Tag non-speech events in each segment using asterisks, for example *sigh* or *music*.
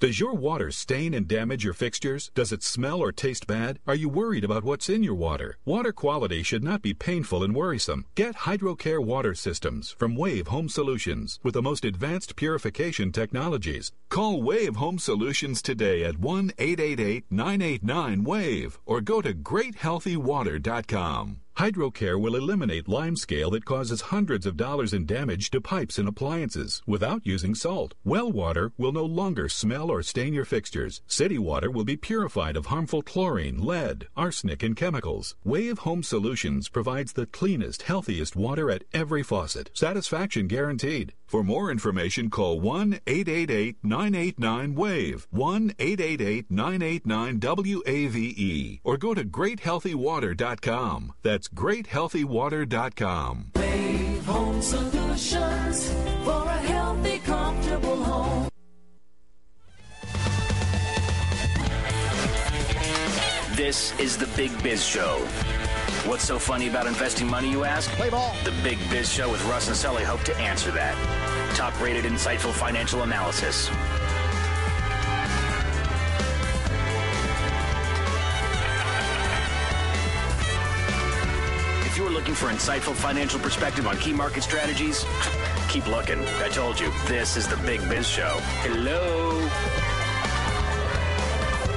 Does your water stain and damage your fixtures? Does it smell or taste bad? Are you worried about what's in your water? Water quality should not be painful and worrisome. Get HydroCare water systems from Wave Home Solutions with the most advanced purification technologies. Call Wave Home Solutions today at 1 888 989 WAVE or go to greathealthywater.com. HydroCare will eliminate limescale that causes hundreds of dollars in damage to pipes and appliances without using salt. Well water will no longer smell or stain your fixtures. City water will be purified of harmful chlorine, lead, arsenic, and chemicals. Wave Home Solutions provides the cleanest, healthiest water at every faucet. Satisfaction guaranteed. For more information, call 1 888 989 WAVE, 1 888 989 WAVE, or go to greathealthywater.com. That's greathealthywater.com. Wave Home Solutions for a healthy, comfortable home. This is the Big Biz Show. What's so funny about investing money, you ask? Play ball. The Big Biz Show with Russ and Sully hope to answer that. Top rated, insightful financial analysis. Looking for insightful financial perspective on key market strategies, keep looking. I told you, this is the Big Biz Show. Hello.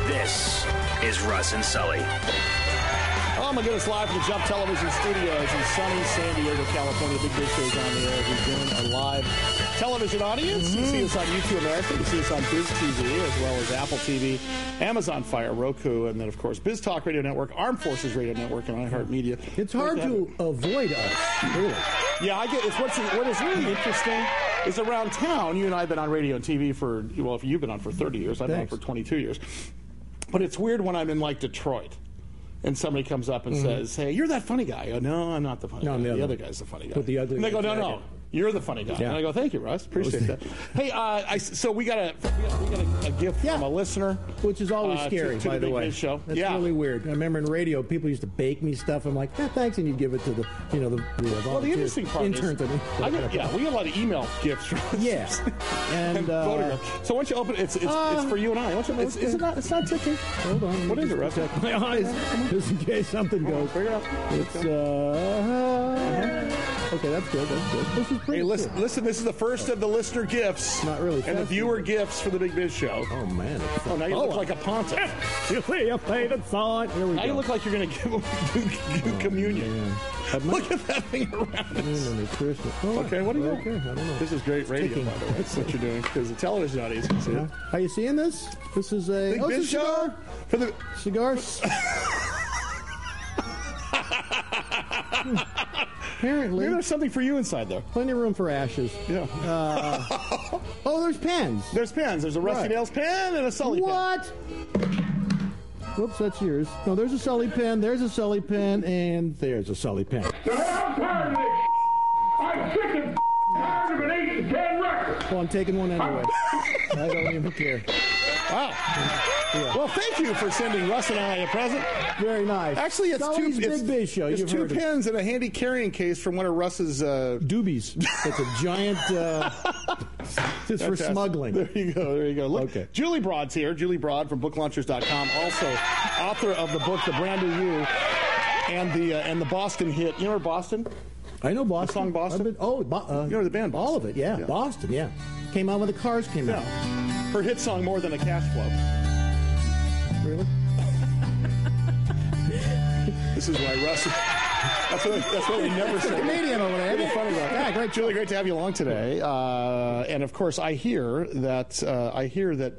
This is Russ and Sully. Oh my goodness, live from the Jump Television Studios in sunny San Diego, California. Big Biz Show is on the air. We're doing a live television audience. You can see us on YouTube America. You see us on Biz TV as well as Apple TV, Amazon Fire, Roku, and then of course Biz Talk Radio Network, Armed Forces Radio Network, and iHeartMedia. It's hard to avoid us, really. Yeah, I get. It's what's what is really interesting is around town. You and I have been on radio and TV for well, if you've been on for 30 years, I've been on for 22 years. But it's weird when I'm in like Detroit. And somebody comes up and says, "Hey, you're that funny guy." I go, "No, I'm not the funny Mm-hmm. No, guy. the The other other guy's the funny guy." Put the ugly and they go, "No, no, in." You're the funny guy." Yeah. And I go, "Thank you, Russ. Appreciate that." *laughs* hey, uh, I, so we got a we got, we got a, a gift Yeah. from a listener, Which is always uh, scary, to by the the way. Show. That's yeah. really weird. I remember in radio, people used to bake me stuff. I'm like, yeah, thanks, and you give it to the, you know, the, the well, the interesting part interns. is, I mean. Get, yeah, we get a lot of email gifts from Yeah. *laughs* and And, uh, photographs. So once you open it, it's it's, it's uh, for you and I. Don't you- It's, it's not it's not ticking. Hold on. What is it, Russ? *laughs* My eyes, just in case something goes. Figure it out. It's uh. Okay, that's good. That's good. This is. Hey, listen, cool. listen. This is the first of the listener gifts. Not really And the viewer gifts for the Big Biz Show. Oh man. It's Oh, now you oh, look like a pontiff. *laughs* You see a faded sign. Here we Now go. you look like you're going to give them do communion. Man. *laughs* Look at that thing around *laughs* us. Oh, Okay, what are you Okay, doing? I don't know. This is great radio, by the way. That's what you're doing because the television audience can see it. Are you seeing this? This is a Big oh, Biz a Show cigar. for the. Cigar. Apparently, Maybe there's something for you inside there. plenty of room for ashes. Yeah. Uh, *laughs* oh, there's pens. There's pens. There's a Rusty Right. Nails pen and a Sully pen. What? Whoops, that's yours. No, there's a Sully pen. There's a Sully pen, and there's a Sully pen. I'm tired of this. I'm sick and tired of an eight to ten record. Well, I'm taking one anyway. I don't even care. Wow. Well, thank you for sending Russ and I a present. Very nice. Actually, it's Sully's two. Big Biz show. it's two pens and a handy carrying case from one of Russ's. Uh, Doobies. It's a giant. Uh, *laughs* it's for smuggling. There you go. There you go. Look, Okay. Julie Broad's here. Julie Broad from BookLaunchers.com, also author of the book The Brand New You, and the uh, and the Boston hit. You remember Boston? I know Boston. song Boston? Been- oh, Bo- uh, You know the band All of it, yeah. Yeah. Boston, yeah. Came out when the cars came Yeah. out. Her hit song More Than a Cash Flow. Really? *laughs* This is why Russ. That's what, that's what we never say. Comedian over there. Really funny though. Yeah, great. Julie, great to have you along today. Uh, and of course, I hear that uh, I hear that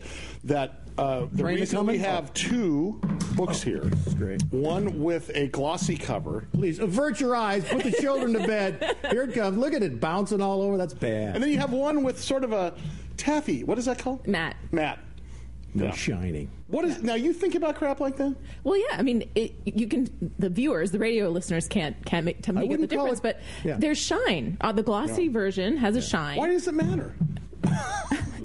that uh, the Train to reason we have two books here. is great. One with a glossy cover, Please avert your eyes. Put the children to bed. Here it comes. Look at it bouncing all over. That's bad. and then you have one with sort of a taffy. What is that called? Matte. Matte. no Yeah. shining. What is now? You think about crap like that? Well, yeah. I mean, it, you can. The viewers, the radio listeners, can't can't make, tell me I you get the wouldn't call difference. it- but yeah. there's shine. Uh, the glossy Yeah. version has a shine. Why does it matter?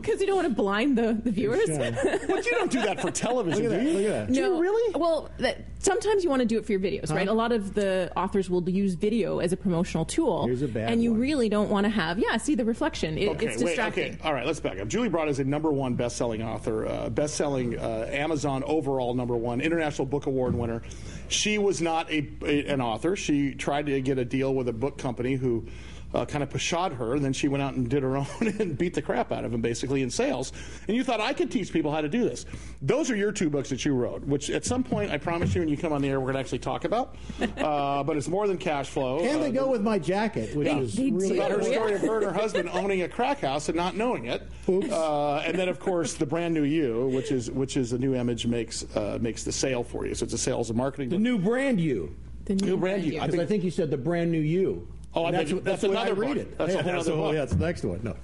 Because you don't want to blind the the viewers. shine. But you don't do that for television, Look at do that, you? look at that. Do you No, really? Well, that, sometimes you want to do it for your videos, right? A lot of the authors will use video as a promotional tool, Here's a bad and you one. really don't want to have. Yeah, see the reflection. It, Okay, it's wait, distracting. okay, all right, let's back up. Julie Broad is a number one best-selling author, uh, best-selling uh, Amazon overall number one, International Book Award winner. She was not a, a- an author. She tried to get a deal with a book company who uh, kind of pashad her. And then she went out and did her *laughs* own and beat the crap out of him, basically, in sales. And you thought, I could teach people how to do this. Those are your two books that you wrote, which at some point, I promise you, when you come on the air, we're going to actually talk about. *laughs* Uh, but it's more than cash flow. And Uh, they go with my jacket, which Yeah. is They really do. about her story of her and her husband owning a crack house and not knowing it. Uh, and then, of course, the brand new you, which is which is a new image makes uh, makes the sale for you. So it's a sales and marketing. the book. new brand you. The New brand you. I Because think- I think you said the brand new you. Oh, I And beg that's that's the way I another read it. That's a whole that's other the whole- yeah, that's the next one. No.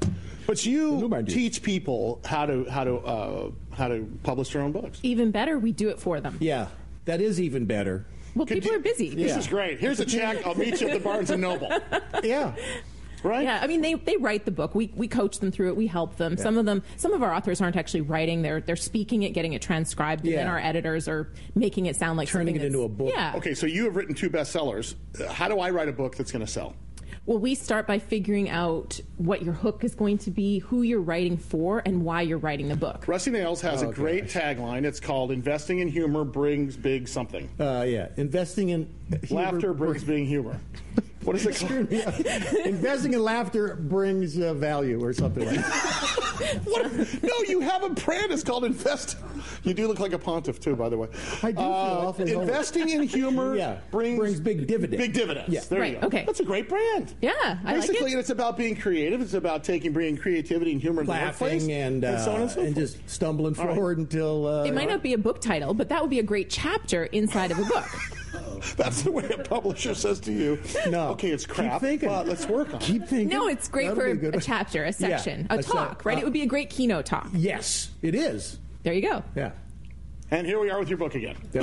but you you. teach people how to how to uh, how to publish their own books. Even better, we do it for them. Yeah, that is even better. Well, Could people you- are busy. This Yeah. is great. Here's a check. I'll meet you at the Barnes and Noble. *laughs* Yeah. Right? Yeah, I mean they, they write the book. We we coach them through it. We help them. Some of them some of our authors aren't actually writing. They're they're speaking it, getting it transcribed, and then our editors are making it sound like Turning something it into a book. Yeah. Okay, so you have written two bestsellers. Uh, How do I write a book that's going to sell? Well, we start by figuring out what your hook is going to be, who you're writing for, and why you're writing the book. Rusty Nails has Oh, a great tagline. It's called "Investing in Humor Brings Big Something." Uh, yeah. Investing in Laughter brings big humor. *laughs* What is it called? Yeah. *laughs* Investing in laughter brings uh, value or something like that. *laughs* What? No, you have a brand. It's called Invest. You do look like a pontiff too, by the way. I do feel awfully old. Investing in humor *laughs* Yeah, brings, brings big dividends. Big dividends. Yeah. There Right, you go. okay. That's a great brand. Yeah, I like Basically, it. it's about being creative. It's about taking bringing creativity and humor in the workplace, Laughing and, uh, so on and so forth. just stumbling All right. forward until. Uh, It might not be a book title, but that would be a great chapter inside of a book. *laughs* That's the way a publisher says to you. No. Okay, it's Keep crap, thinking. but let's work on it. Keep thinking. No, it's great That'll for be good. a chapter, a section, Yeah, a a talk, sec- right? uh, it would be a great keynote talk. Yes, it is. There you go. Yeah. And here we are with your book again. Yeah.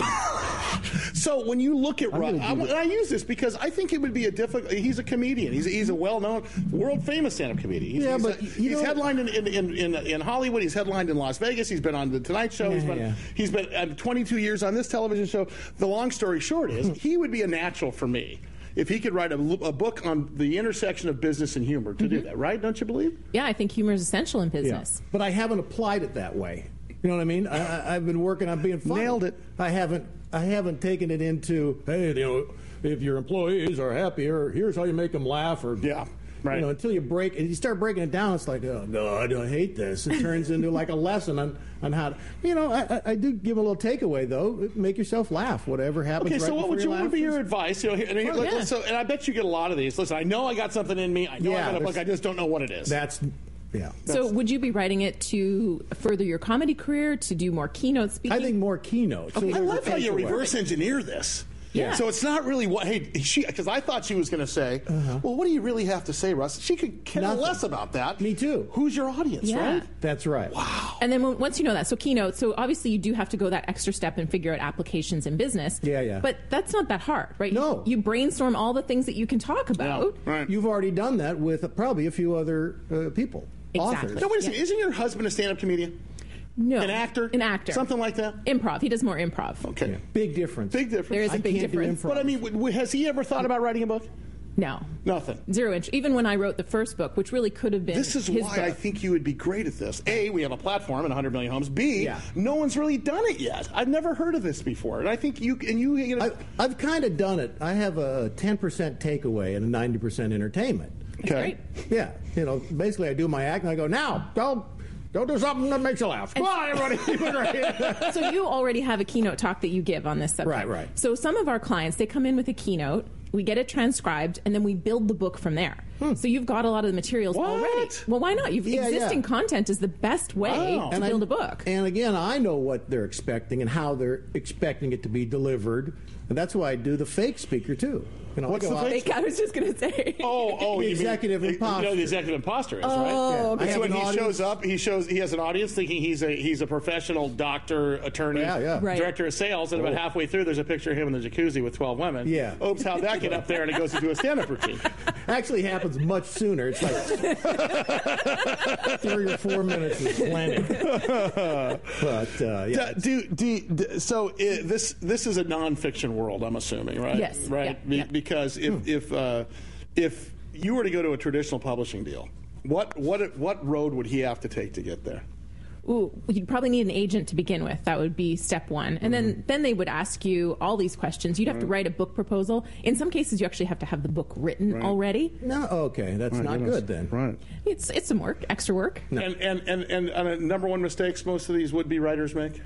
So when you look at I'm Russ, gonna I, and I use this because I think it would be a difficult. He's a comedian. He's, he's a well-known, world-famous stand-up comedian. He's, Yeah, he's, but he's know- headlined in, in, in, in, in Hollywood. He's headlined in Las Vegas. He's been on the Tonight Show. he's Yeah, been yeah. he's been uh, 22 years on this television show. The long story short is he would be a natural for me. If he could write a, a book on the intersection of business and humor to Mm-hmm. do that, right? Don't you believe? Yeah, I think humor is essential in Yeah. business. But I haven't applied it that way. You know what I mean? I, I've been working on being funny. Nailed it. I haven't. I haven't taken it into. Hey, you know, if your employees are happier, here's how you make them laugh. Or Yeah, right. You know, until you break and you start breaking it down, it's like, oh no, I don't hate this. It turns into like a lesson on on how. To, you know, I, I- do give a little takeaway though. Make yourself laugh. Whatever happens. Okay, right so what would you, what would be your advice? You know, here, and, here, Well, let- yeah. so, and I bet you get a lot of these. Listen, I know I got something in me. I know I got a book. I just don't know what it is. That's yeah. So, would you be writing it to further your comedy career, to do more keynote speaking? I think more keynotes. So I love how you potential there. reverse engineer this. Yeah. So it's not really what. Hey, she because I thought she was going to say, well, what do you really have to say, Russ? She could care Uh-huh. Nothing. less about that. Me too. Who's your audience, Yeah. right? That's right. Wow. And then when- once you know that, so keynote, so obviously you do have to go that extra step and figure out applications in business. Yeah, yeah. But that's not that hard, right? No. You, you brainstorm all the things that you can talk about. Right. You've already done that with uh, probably a few other uh, people, Exactly. authors. No, wait a Yeah. second. Isn't your husband a stand-up comedian? No. An actor? An actor. Something like that? Improv. He does more improv. Okay. Yeah. Big difference. Big difference. There is a I big can't do difference. improv. But I mean, w- w- has he ever thought about writing a book? No. Nothing. Zero inch. Even when I wrote the first book, which really could have been This is his why book. I think you would be great at this. A, we have a platform in 100 million homes. B, Yeah. no one's really done it yet. I've never heard of this before, and I think you and you. you know, I, I've kind of done it. I have a 10% takeaway and a 90% entertainment. Okay. Yeah, you know, basically I do my act and I go, now, don't, don't do something that makes you laugh. Come on, everybody. *laughs* *laughs* so you already have a keynote talk that you give on this subject. Right, right. So some of our clients, they come in with a keynote, we get it transcribed, and then we build the book from there. So you've got a lot of the materials What? already. Well, why not? You've, Hmm. Yeah, existing yeah. content is the best way Wow. to And build I- a book. And again, I know what they're expecting and how they're expecting it to be delivered. And that's why I do the fake speaker, too. You know, I What's the out- fake- I was just going to say. *laughs* Oh, oh, The you mean- executive you imposter. know, the executive imposter is Oh, right. okay. I when he audience- shows up. He shows he has an audience thinking he's a he's a professional doctor, attorney, Yeah, yeah. Right. director of sales, and about halfway through, there's a picture of him in the jacuzzi with 12 women. Yeah. Oops, how'd that get up there? And he goes into a stand-up routine. *laughs* Actually happens much sooner. It's like *laughs* three or four minutes is plenty. But uh, yeah, Do, do, do- so i this this is a nonfiction world, I'm assuming, right? Yes. Right. Yeah. Be- Yeah. Because if if uh, if you were to go to a traditional publishing deal, what what what road would he have to take to get there? Ooh, you'd probably need an agent to begin with. That would be step one, and Mm-hmm. then then they would ask you all these questions. You'd have to write a book proposal. In some cases, you actually have to have the book written already. no, okay, that's not good then. Right. It's it's some work, extra work. And, and, and, and, uh, number one mistakes most of these would-be writers make?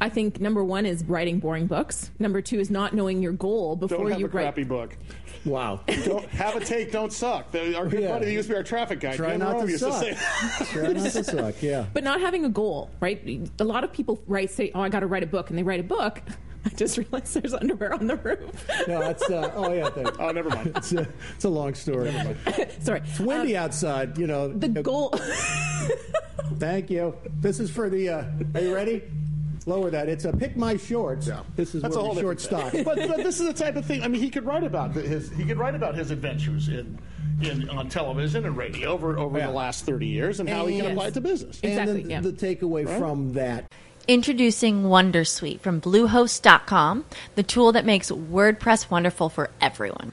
I think number one is writing boring books. Number two is not knowing your goal before Don't have you a write. crappy book. Wow. *laughs* Don't have a take, don't suck. The- Our good Yeah. buddy that used to be our traffic guy, Try Jim not Rome, to used suck. to say *laughs* Try not to suck. Yeah. But not having a goal, right? A lot of people write say, "Oh, I got to write a book," and they write a book. *laughs* I just realized there's underwear on the roof. No, that's uh, oh yeah. Thank Oh, never mind. It's a, it's a long story. Sorry, It's windy outside. You know. the goal. Thank you. This is for the. Uh, are you ready? Lower that. It's a pick my shorts. This is That's a whole the short stock. But, but this is the type of thing. I mean, he could write about his he could write about his adventures in, in on television and radio over over Yeah. the last thirty years and how he can And- apply it to business. Exactly, And yeah. the takeaway from that Introducing Wondersuite from Bluehost.com, the tool that makes WordPress wonderful for everyone.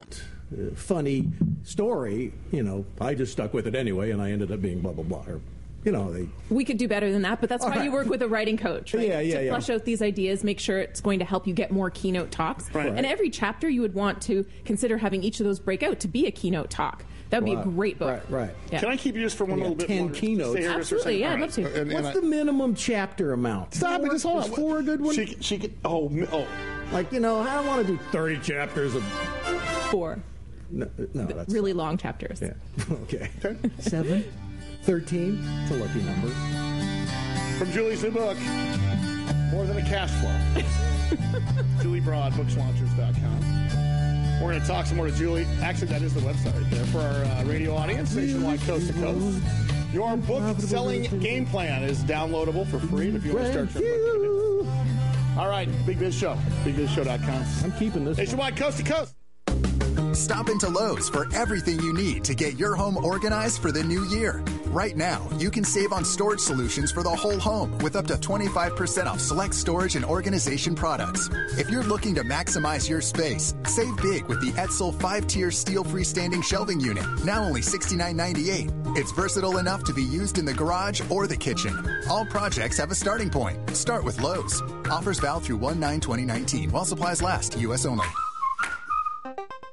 Uh, funny story, you know, I just stuck with it anyway, and I ended up being blah blah blah. Or, you know, they We could do better than that, but that's why right. you work with a writing coach, right? Yeah, yeah, to yeah. flesh out these ideas, make sure it's going to help you get more keynote talks. Right. And every chapter, you would want to consider having each of those break out to be a keynote talk. That would be a great book. Right, right. Yeah. Can I keep you just for one Yeah, little bit 10 longer? keynotes. Stay here just for a Absolutely, yeah, All I'd love to. And- and What's I- the minimum chapter amount? Stop it, just hold on. four a good one? She, can- she can, oh, oh. like you know, I don't want to do thirty chapters of. Four No, no that's really long chapters. Yeah. *laughs* Okay. *laughs* Seven. Thirteen. It's a lucky number. From Julie's new book, More Than a Cash Flow. *laughs* Julie Broad, bookslaunchers.com. We're going to talk some more to Julie. Actually, that is the website right there for our uh, radio audience, nationwide, coast to coast. Your book selling game plan is downloadable for free if you want to start your book. All right, Big Biz Show, bigbizshow.com. I'm keeping this. Nationwide, coast to coast. Stop into Lowe's for everything you need to get your home organized for the new year. Right now, you can save on storage solutions for the whole home with up to 25% off select storage and organization products. If you're looking to maximize your space, save big with the Edsal 5-tier steel freestanding shelving unit, now only $69.98. It's versatile enough to be used in the garage or the kitchen. All projects have a starting point. Start with Lowe's. Offers valid through 1-9-2019 while supplies last. U.S. only.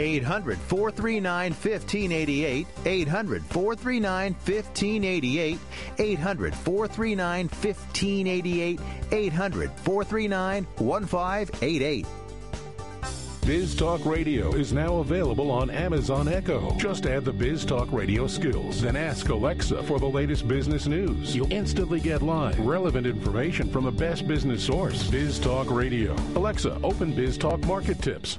800 439 1588. 800 439 1588. 800 439 1588. 800 439 1588. Biz Talk Radio is now available on Amazon Echo. Just add the Biz Talk Radio skills, then ask Alexa for the latest business news. You'll instantly get live, relevant information from the best business source. Biz Talk Radio. Alexa, open Biz Talk Market Tips.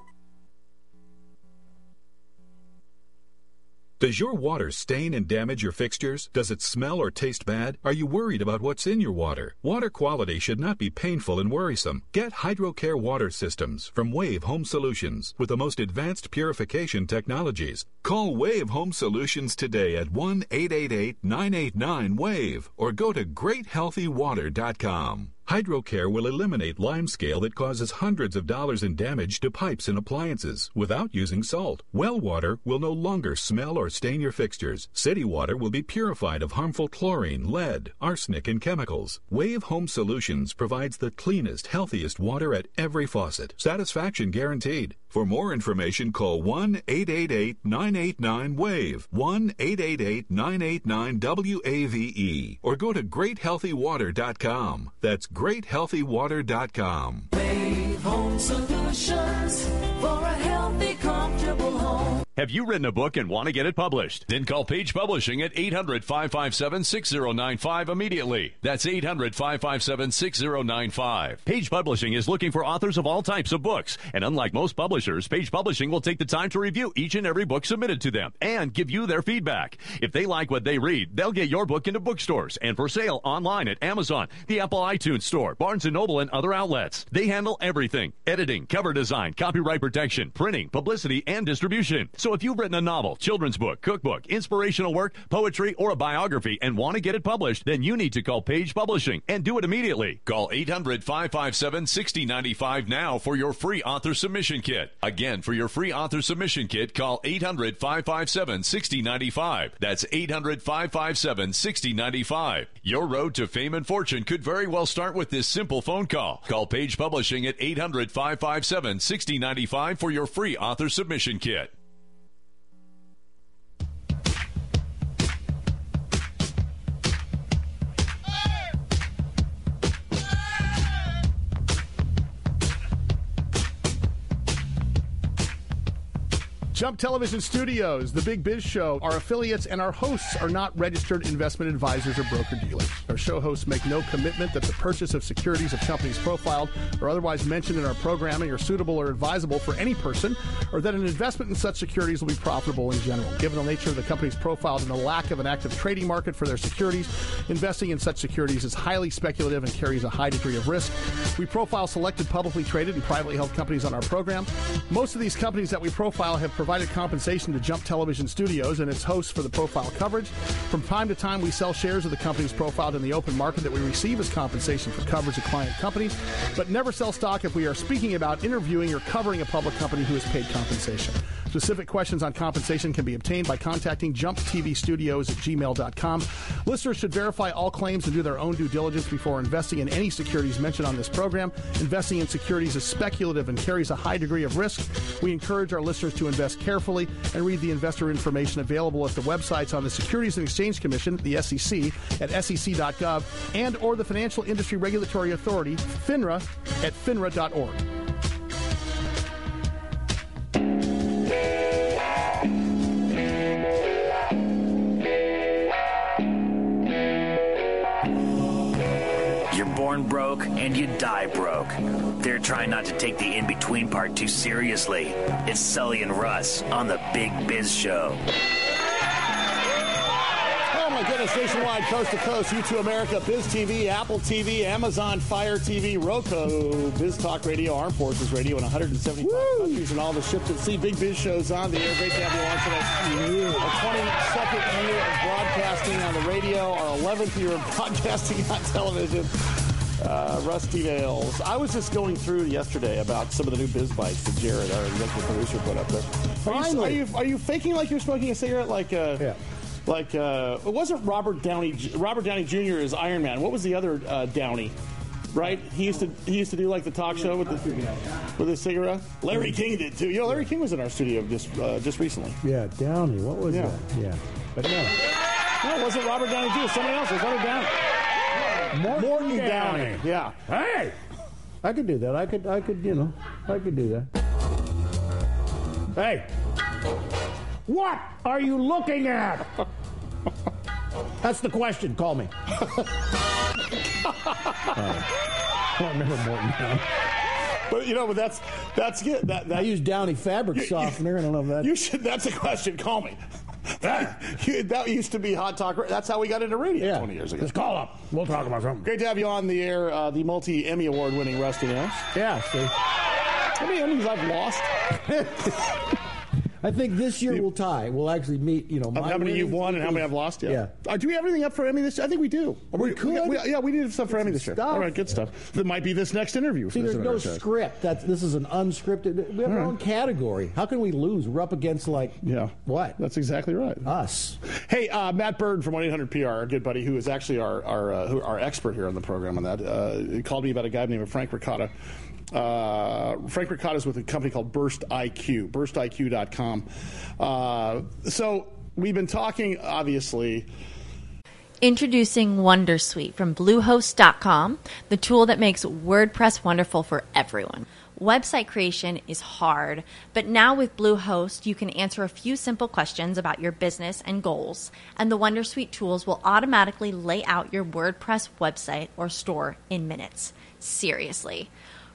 Does your water stain and damage your fixtures? Does it smell or taste bad? Are you worried about what's in your water? Water quality should not be painful and worrisome. Get HydroCare water systems from Wave Home Solutions with the most advanced purification technologies. Call Wave Home Solutions today at 1 888 989 WAVE or go to greathealthywater.com. HydroCare will eliminate lime scale that causes hundreds of dollars in damage to pipes and appliances without using salt. Well water will no longer smell or stain your fixtures. City water will be purified of harmful chlorine, lead, arsenic, and chemicals. Wave Home Solutions provides the cleanest, healthiest water at every faucet. Satisfaction guaranteed. For more information, call 1 888 989 WAVE, 1 888 989 WAVE, or go to greathealthywater.com. That's greathealthywater.com. Wave Home Solutions for a healthy, comfortable home. Have you written a book and want to get it published? Then call Page Publishing at 800 557 6095 immediately. That's 800 557 6095. Page Publishing is looking for authors of all types of books. And unlike most publishers, Page Publishing will take the time to review each and every book submitted to them and give you their feedback. If they like what they read, they'll get your book into bookstores and for sale online at Amazon, the Apple iTunes Store, Barnes & Noble, and other outlets. They handle everything editing, cover design, copyright protection, printing, publicity, and distribution. So if you've written a novel, children's book, cookbook, inspirational work, poetry, or a biography and want to get it published, then you need to call Page Publishing and do it immediately. Call 800 557 6095 now for your free author submission kit. Again, for your free author submission kit, call 800 557 6095. That's 800 557 6095. Your road to fame and fortune could very well start with this simple phone call. Call Page Publishing at 800 557 6095 for your free author submission kit. Jump Television Studios, the Big Biz Show. Our affiliates and our hosts are not registered investment advisors or broker dealers. Our show hosts make no commitment that the purchase of securities of companies profiled or otherwise mentioned in our programming are suitable or advisable for any person, or that an investment in such securities will be profitable in general. Given the nature of the companies profiled and the lack of an active trading market for their securities, investing in such securities is highly speculative and carries a high degree of risk. We profile selected publicly traded and privately held companies on our program. Most of these companies that we profile have provided provided compensation to Jump Television Studios and its hosts for the profile coverage. From time to time, we sell shares of the companies profiled in the open market that we receive as compensation for coverage of client companies, but never sell stock if we are speaking about interviewing or covering a public company who has paid compensation. Specific questions on compensation can be obtained by contacting Jump TV Studios at gmail.com. Listeners should verify all claims and do their own due diligence before investing in any securities mentioned on this program. Investing in securities is speculative and carries a high degree of risk. We encourage our listeners to invest carefully and read the investor information available at the websites on the Securities and Exchange Commission, the SEC, at sec.gov, and or the Financial Industry Regulatory Authority, FINRA, at finra.org. You're born broke and you die broke. They're trying not to take the in between part too seriously. It's Sully and Russ on the Big Biz Show. Oh my goodness, nationwide, coast to coast, YouTube America, Biz TV, Apple TV, Amazon Fire TV, Roku, Biz Talk Radio, Armed Forces Radio in 175 countries and all the ships at sea. Big Biz shows on the air. Great to have you on today. Our 22nd year of broadcasting on the radio, our 11th year of *laughs* broadcasting on television. Uh, Rusty Nails. I was just going through yesterday about some of the new biz bites that Jared, our executive producer, put up there. Are you, Finally. are you, are you faking like you're smoking a cigarette? Like, uh, like uh, it wasn't Robert Downey. Robert Downey Jr. is Iron Man. What was the other uh, Downey? Right? He used to he used to do like the talk show with the with his cigarette. Larry King did too. You know, Larry King was in our studio just uh, just recently. Yeah, Downey. What was Yeah. that? Yeah. But no. No, it wasn't Robert Downey Jr. Somebody else. It was Robert Downey. Morton, Downey. Yeah. Hey! I could do that. I could, I could, you know, I could do that. Hey! What are you looking at? That's the question. Call me. Oh, I don't remember Morton Downey. But you know, but that's that's good. That, that I use Downy fabric softener. I don't know if that. You should. That's a question. Call me. That, *laughs* you- that used to be hot talk. That's how we got into radio Yeah. 20 years ago. Just call up. We'll talk about something. Great to have you on the air. Uh, the multi Emmy award winning Rusty Nails. Yeah, see. How many Emmys I've lost? *laughs* I think this year we'll tie. We'll actually meet. You know, my how many you've won and how many I've lost? Yeah. Yeah. Uh, do we have anything up for Emmy this year? I think we do. We could. we- yeah, we need stuff for Emmy this year. All right, good stuff. That might be this next interview. See, there's no script. That's this is an unscripted. We have our All own category. How can we lose? We're up against like Yeah. what? That's exactly right. Us. Hey, uh, Matt Bird from 1-800-PR, our good buddy, who is actually our our, uh, who, our expert here on the program on that, uh, called me about a guy named Frank Ricotta. Uh, Frank Ricotta is with a company called Burst IQ, burstiq.com. Uh, so we've been talking, obviously. Introducing Wondersuite from Bluehost.com, the tool that makes WordPress wonderful for everyone. Website creation is hard, but now with Bluehost, you can answer a few simple questions about your business and goals, and the Wondersuite tools will automatically lay out your WordPress website or store in minutes. Seriously.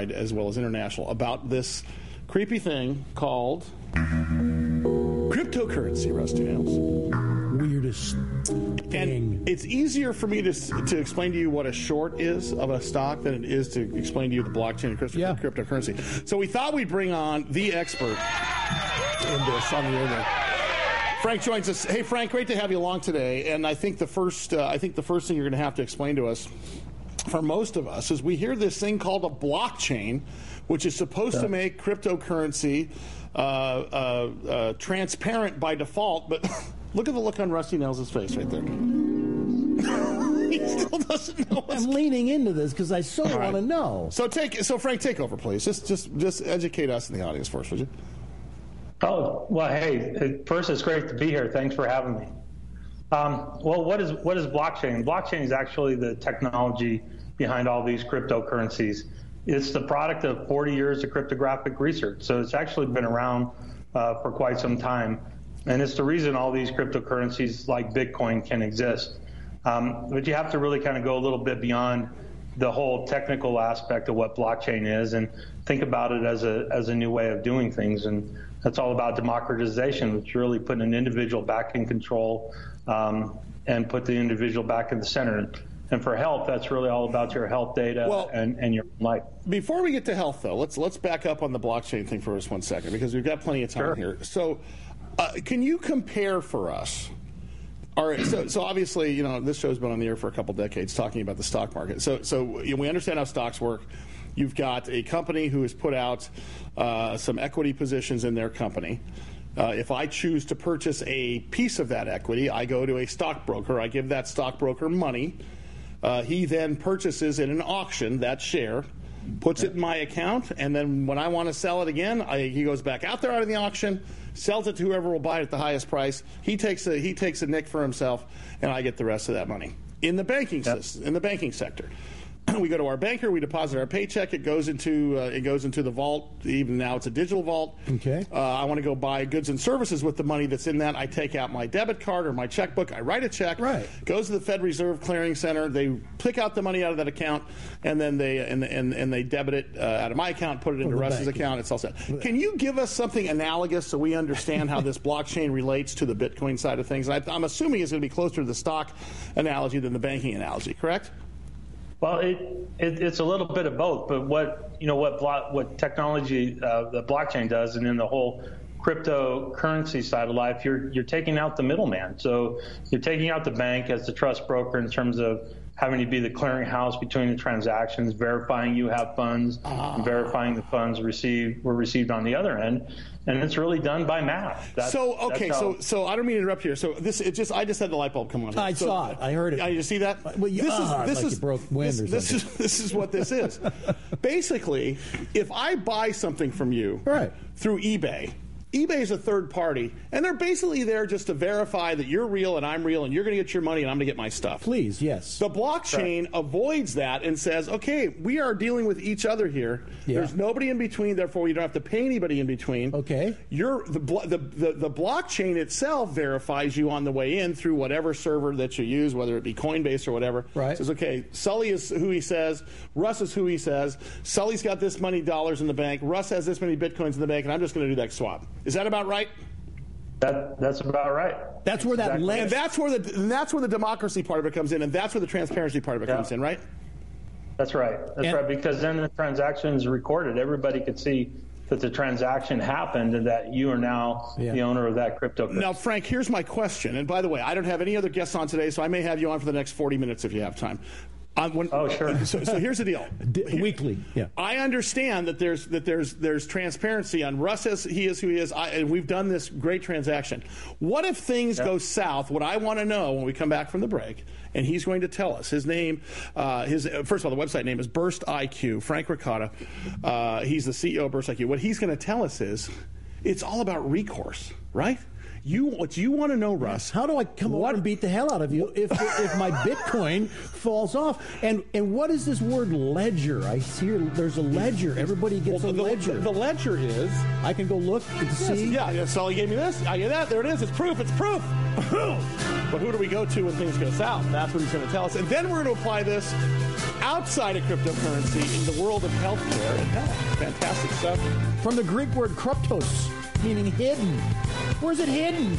as well as international about this creepy thing called cryptocurrency, Rusty Nails. weirdest thing. And it's easier for me to to explain to you what a short is of a stock than it is to explain to you the blockchain and crypto- cryptocurrency. So we thought we'd bring on the expert in this on the internet. Frank joins us. Hey, Frank, great to have you along today. And I think the first, uh, I think the first thing you're going to have to explain to us, for most of us, is we hear this thing called a blockchain, which is supposed to make cryptocurrency uh, uh, uh, transparent by default. But *laughs* look at the look on Rusty Nails' face right there. *laughs* he still doesn't know. I'm leaning into this because I so All right. want to know. So take, so Frank, take over, please. Just, just, just educate us in the audience first, would you? Oh, well, hey, first, it's great to be here. Thanks for having me. Um, well, what is what is blockchain? Blockchain is actually the technology behind all these cryptocurrencies. It's the product of 40 years of cryptographic research, so it's actually been around uh, for quite some time, and it's the reason all these cryptocurrencies like Bitcoin can exist. Um, but you have to really kind of go a little bit beyond the whole technical aspect of what blockchain is and think about it as a as a new way of doing things and that's all about democratization which really putting an individual back in control um, and put the individual back in the center and for health that's really all about your health data and, and your life Before we get to health, though, let's let's back up on the blockchain thing for just one second because we've got plenty of time here. So, uh, can you compare for us? All right, so, so obviously, you know, this show's been on the air for a couple decades talking about the stock market. So, so you know, we understand how stocks work. You've got a company who has put out uh, some equity positions in their company. Uh, if I choose to purchase a piece of that equity, I go to a stockbroker. I give that stockbroker money. Uh, he then purchases in an auction that share, puts it in my account, and then when I want to sell it again, I, he goes back out there out of the auction, sells it to whoever will buy it at the highest price. He takes a he takes a nick for himself, and I get the rest of that money in the banking system, in the banking sector. *clears throat* we go to our banker, we deposit our paycheck, it goes into uh, it goes into the vault. Even now, it's a digital vault. Okay. Uh, I want to go buy goods and services with the money that's in that. I take out my debit card or my checkbook. I write a check. Right. Goes to the Fed Reserve Clearing Center. They pick out the money out of that account, and then they and and, and they debit it uh, out of my account, put it into Russ's bank, account. It's all set. Can you give us something analogous so we understand how this *laughs* blockchain relates to the Bitcoin side of things? And I, I'm assuming it's going to be closer to the stock analogy than the banking analogy. Correct? Well, it, it, it's a little bit of both, but what you know what blo- what technology uh, the blockchain does, and then the whole cryptocurrency side of life, you're you're taking out the middleman. So you're taking out the bank as the trust broker in terms of having to be the clearinghouse between the transactions, verifying you have funds, and verifying the funds received were received on the other end, and it's really done by math. That's- so okay, so so I don't mean to interrupt here. So this it just I just had the light bulb come on. I So- saw it. I heard it. I you see that? Well, you- this ah, is this like is broke wind this, or this is this is what this is. *laughs* Basically, if I buy something from you right. through eBay. eBay is a third party, and they're basically there just to verify that you're real and I'm real, and you're going to get your money and I'm going to get my stuff. Please, yes. The blockchain avoids that and says, okay, we are dealing with each other here. Yeah. There's nobody in between, therefore you don't have to pay anybody in between. Okay. You're the, blo- the, the the blockchain itself verifies you on the way in through whatever server that you use, whether it be Coinbase or whatever. Right. Says, okay, Sully is who he says, Russ is who he says. Sully's got this many dollars in the bank. Russ has this many bitcoins in the bank, and I'm just going to do that swap. Is that about right? That, that's about right. That's where that And that's where the and that's where the democracy part of it comes in, and that's where the transparency part of it Yeah. comes in, right? That's right. That's And- right. Because then the transaction is recorded. Everybody could see that the transaction happened and that you are now Yeah. the owner of that crypto. Now, Frank, here's my question. And by the way, I don't have any other guests on today, so I may have you on for the next 40 minutes if you have time. Um, when, oh, sure. *laughs* So, so here's the deal. Weekly, yeah. I understand that there's that there's there's transparency on Russ as he is who he is, I, and we've done this great transaction. What if things go south? What I want to know when we come back from the break, and he's going to tell us his name. Uh, his uh, first of all, the website name is Burst IQ. Frank Ricotta. Uh, he's the CEO of Burst IQ. What he's going to tell us is, it's all about recourse, right? You what you want to know, Russ? How do I come over and beat the hell out of you if *laughs* if my Bitcoin falls off? And and what is this word ledger? I hear there's a ledger. Everybody gets a ledger. The ledger is I can go look to see. Yeah, yeah, Sully gave me this. I get that. There it is. It's proof. It's proof. *laughs* but who do we go to when things go south? That's what he's going to tell us. And then we're going to apply this outside of cryptocurrency in the world of healthcare and health. Fantastic stuff. From the Greek word kryptos, meaning hidden. Where's it hidden?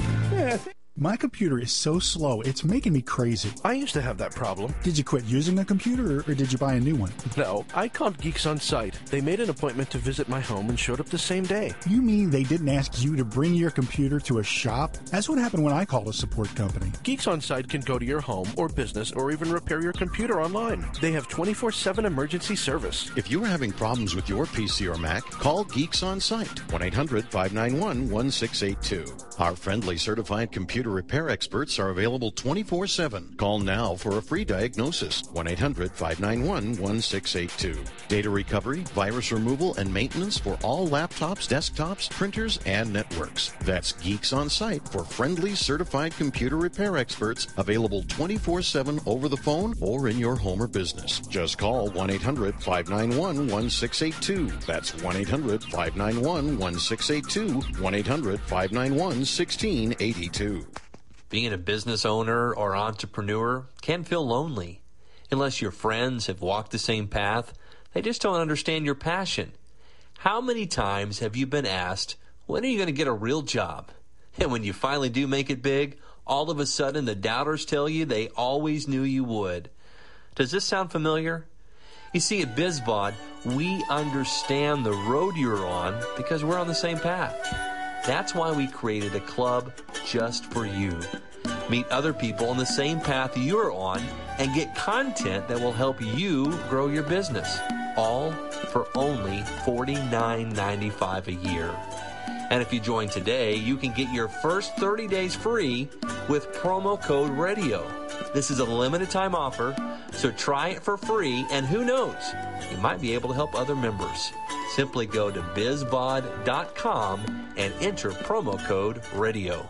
Yeah, I think- My computer is so slow, it's making me crazy. I used to have that problem. Did you quit using a computer or, or did you buy a new one? No, I called Geeks on Site. They made an appointment to visit my home and showed up the same day. You mean they didn't ask you to bring your computer to a shop? That's what happened when I called a support company. Geeks on Site can go to your home or business or even repair your computer online. They have 24 7 emergency service. If you are having problems with your PC or Mac, call Geeks on Site 1 800 591 1682. Our friendly certified computer repair experts are available 24 7. Call now for a free diagnosis 1 800 591 1682. Data recovery, virus removal, and maintenance for all laptops, desktops, printers, and networks. That's Geeks on Site for friendly certified computer repair experts available 24 7 over the phone or in your home or business. Just call 1 800 591 1682. That's 1 800 591 1682. 1 800 591 1682. Being a business owner or entrepreneur can feel lonely. Unless your friends have walked the same path, they just don't understand your passion. How many times have you been asked, when are you going to get a real job? And when you finally do make it big, all of a sudden the doubters tell you they always knew you would. Does this sound familiar? You see, at BizBod, we understand the road you're on because we're on the same path. That's why we created a club just for you. Meet other people on the same path you're on and get content that will help you grow your business. All for only $49.95 a year. And if you join today, you can get your first 30 days free with promo code RADIO. This is a limited time offer, so try it for free, and who knows, you might be able to help other members. Simply go to bizbod.com and enter promo code RADIO.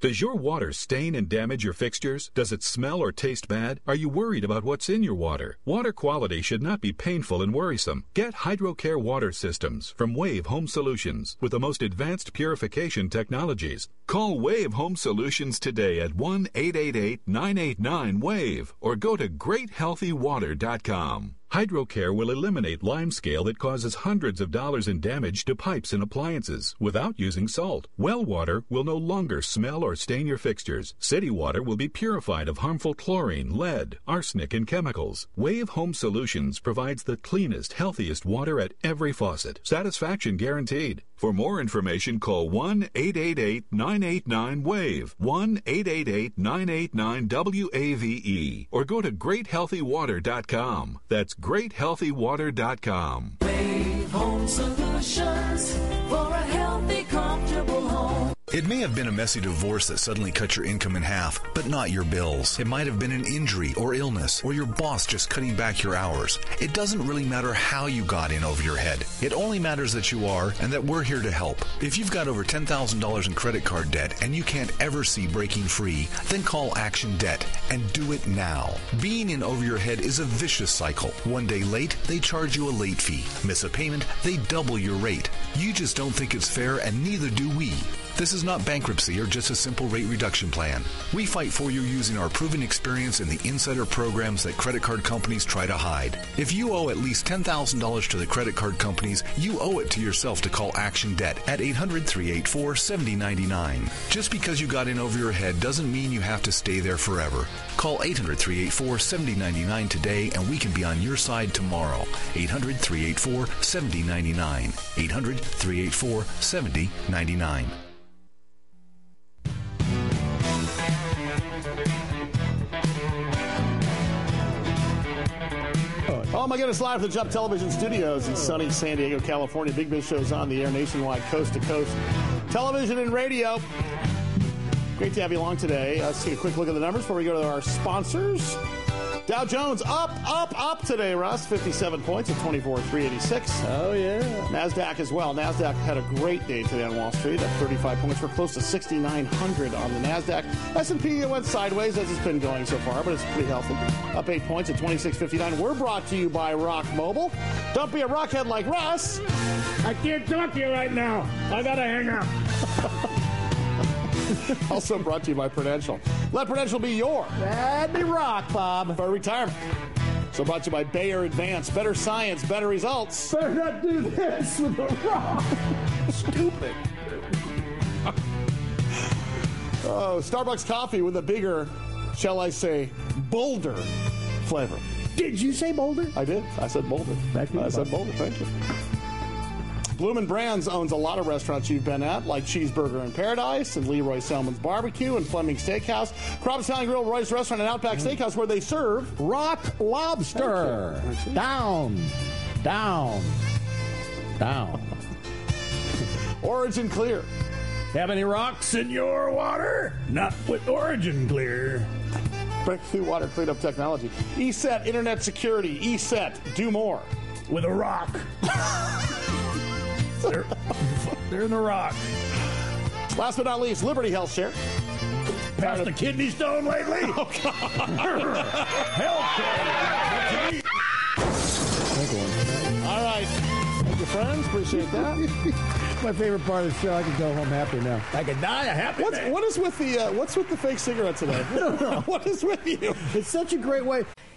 Does your water stain and damage your fixtures? Does it smell or taste bad? Are you worried about what's in your water? Water quality should not be painful and worrisome. Get HydroCare water systems from Wave Home Solutions with the most advanced purification technologies. Call Wave Home Solutions today at 1 888 989 WAVE or go to greathealthywater.com. HydroCare will eliminate limescale that causes hundreds of dollars in damage to pipes and appliances without using salt. Well water will no longer smell or stain your fixtures. City water will be purified of harmful chlorine, lead, arsenic, and chemicals. Wave Home Solutions provides the cleanest, healthiest water at every faucet. Satisfaction guaranteed. For more information, call 1 888 989 WAVE, 1 888 989 WAVE, or go to greathealthywater.com. That's greathealthywater.com. Wave Home Solutions for a healthy, comfortable home. It may have been a messy divorce that suddenly cut your income in half, but not your bills. It might have been an injury or illness, or your boss just cutting back your hours. It doesn't really matter how you got in over your head. It only matters that you are and that we're here to help. If you've got over $10,000 in credit card debt and you can't ever see breaking free, then call Action Debt and do it now. Being in over your head is a vicious cycle. One day late, they charge you a late fee. Miss a payment, they double your rate. You just don't think it's fair, and neither do we. This is not bankruptcy or just a simple rate reduction plan. We fight for you using our proven experience in the insider programs that credit card companies try to hide. If you owe at least $10,000 to the credit card companies, you owe it to yourself to call Action Debt at 800 384 7099. Just because you got in over your head doesn't mean you have to stay there forever. Call 800 384 7099 today and we can be on your side tomorrow. 800 384 7099. 800 384 7099. Oh, my goodness, live from the Jump Television Studios in sunny San Diego, California. Big Biz shows on the air nationwide, coast to coast. Television and radio. Great to have you along today. Let's take a quick look at the numbers before we go to our sponsors. Dow Jones up, up, up today, Russ. 57 points at 24,386. Oh, yeah. NASDAQ as well. NASDAQ had a great day today on Wall Street. Up 35 points. We're close to 6,900 on the NASDAQ. S&P went sideways as it's been going so far, but it's pretty healthy. Up 8 points at 26.59. We're brought to you by Rock Mobile. Don't be a rockhead like Russ. I can't talk to you right now. I gotta hang up. *laughs* *laughs* also brought to you by Prudential. Let Prudential be your. That'd be rock, Bob. For retirement. So brought to you by Bayer Advance. Better science, better results. Better not do this with a rock. Stupid. oh, Starbucks coffee with a bigger, shall I say, bolder flavor. Did you say Boulder? I did. I said Boulder. Back to you, I said Bob. Boulder. Thank you. Bloomin' Brands owns a lot of restaurants you've been at, like Cheeseburger in Paradise and Lee Roy Selmon's Barbecue and Fleming Steakhouse, Crop Italian Grill, Roy's Restaurant, and Outback Steakhouse, where they serve Rock lobster. Down. Down. Down. Origin Clear. Have any rocks in your water? Not with Origin Clear. Breakthrough Water Cleanup Technology. ESET Internet Security. ESET. Do more. With a rock. *laughs* they're, they're in the rock. Last but not least, Liberty Health Share. Passed the kidney stone lately? Oh, Healthcare. All right. Thank you, friends. Appreciate that. My favorite part of the show. I can go home happy now. I can die a happy What's, man. what is with the uh, What's with the fake cigarette today? *laughs* what is with you? It's such a great way.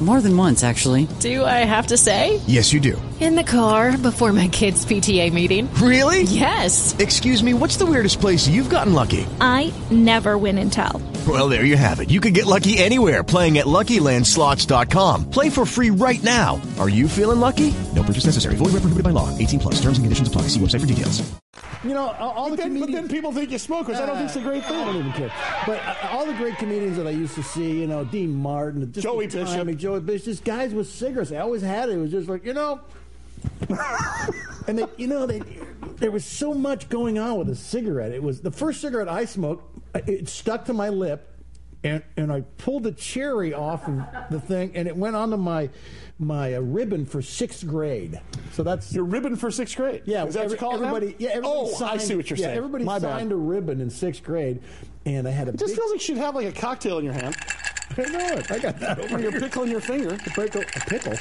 More than once, actually. Do I have to say? Yes, you do. In the car before my kids' PTA meeting. Really? Yes. Excuse me, what's the weirdest place you've gotten lucky? I never win and tell. Well, there you have it. You can get lucky anywhere playing at LuckyLandSlots.com. Play for free right now. Are you feeling lucky? No purchase necessary. Void where prohibited by law. 18 plus. Terms and conditions apply. See website for details. You know, all all But the then, but then people think you smoke, which I don't think it's a great thing. I don't even care. But uh, all the great comedians that I used to see, you know, Dean Martin, just Joey the Bishop. Joey Bishop, just guys with cigarettes. I always had it. It was just like, you know, *laughs* and they, you know, they, there was so much going on with a cigarette. It was the first cigarette I smoked. It stuck to my lip. And, and I pulled the cherry off of the thing, and it went onto my my uh, ribbon for sixth grade. So that's your ribbon for sixth grade. Yeah, Is that what you now? everybody. Yeah, everybody Oh, I see what you're yeah, saying. Everybody My bad. signed a ribbon in sixth grade, and I had a It just big. feels like you'd have like a cocktail in your hand. I know it. I got that *laughs* over Or you're here. pickling your finger. A pickle. A pickle.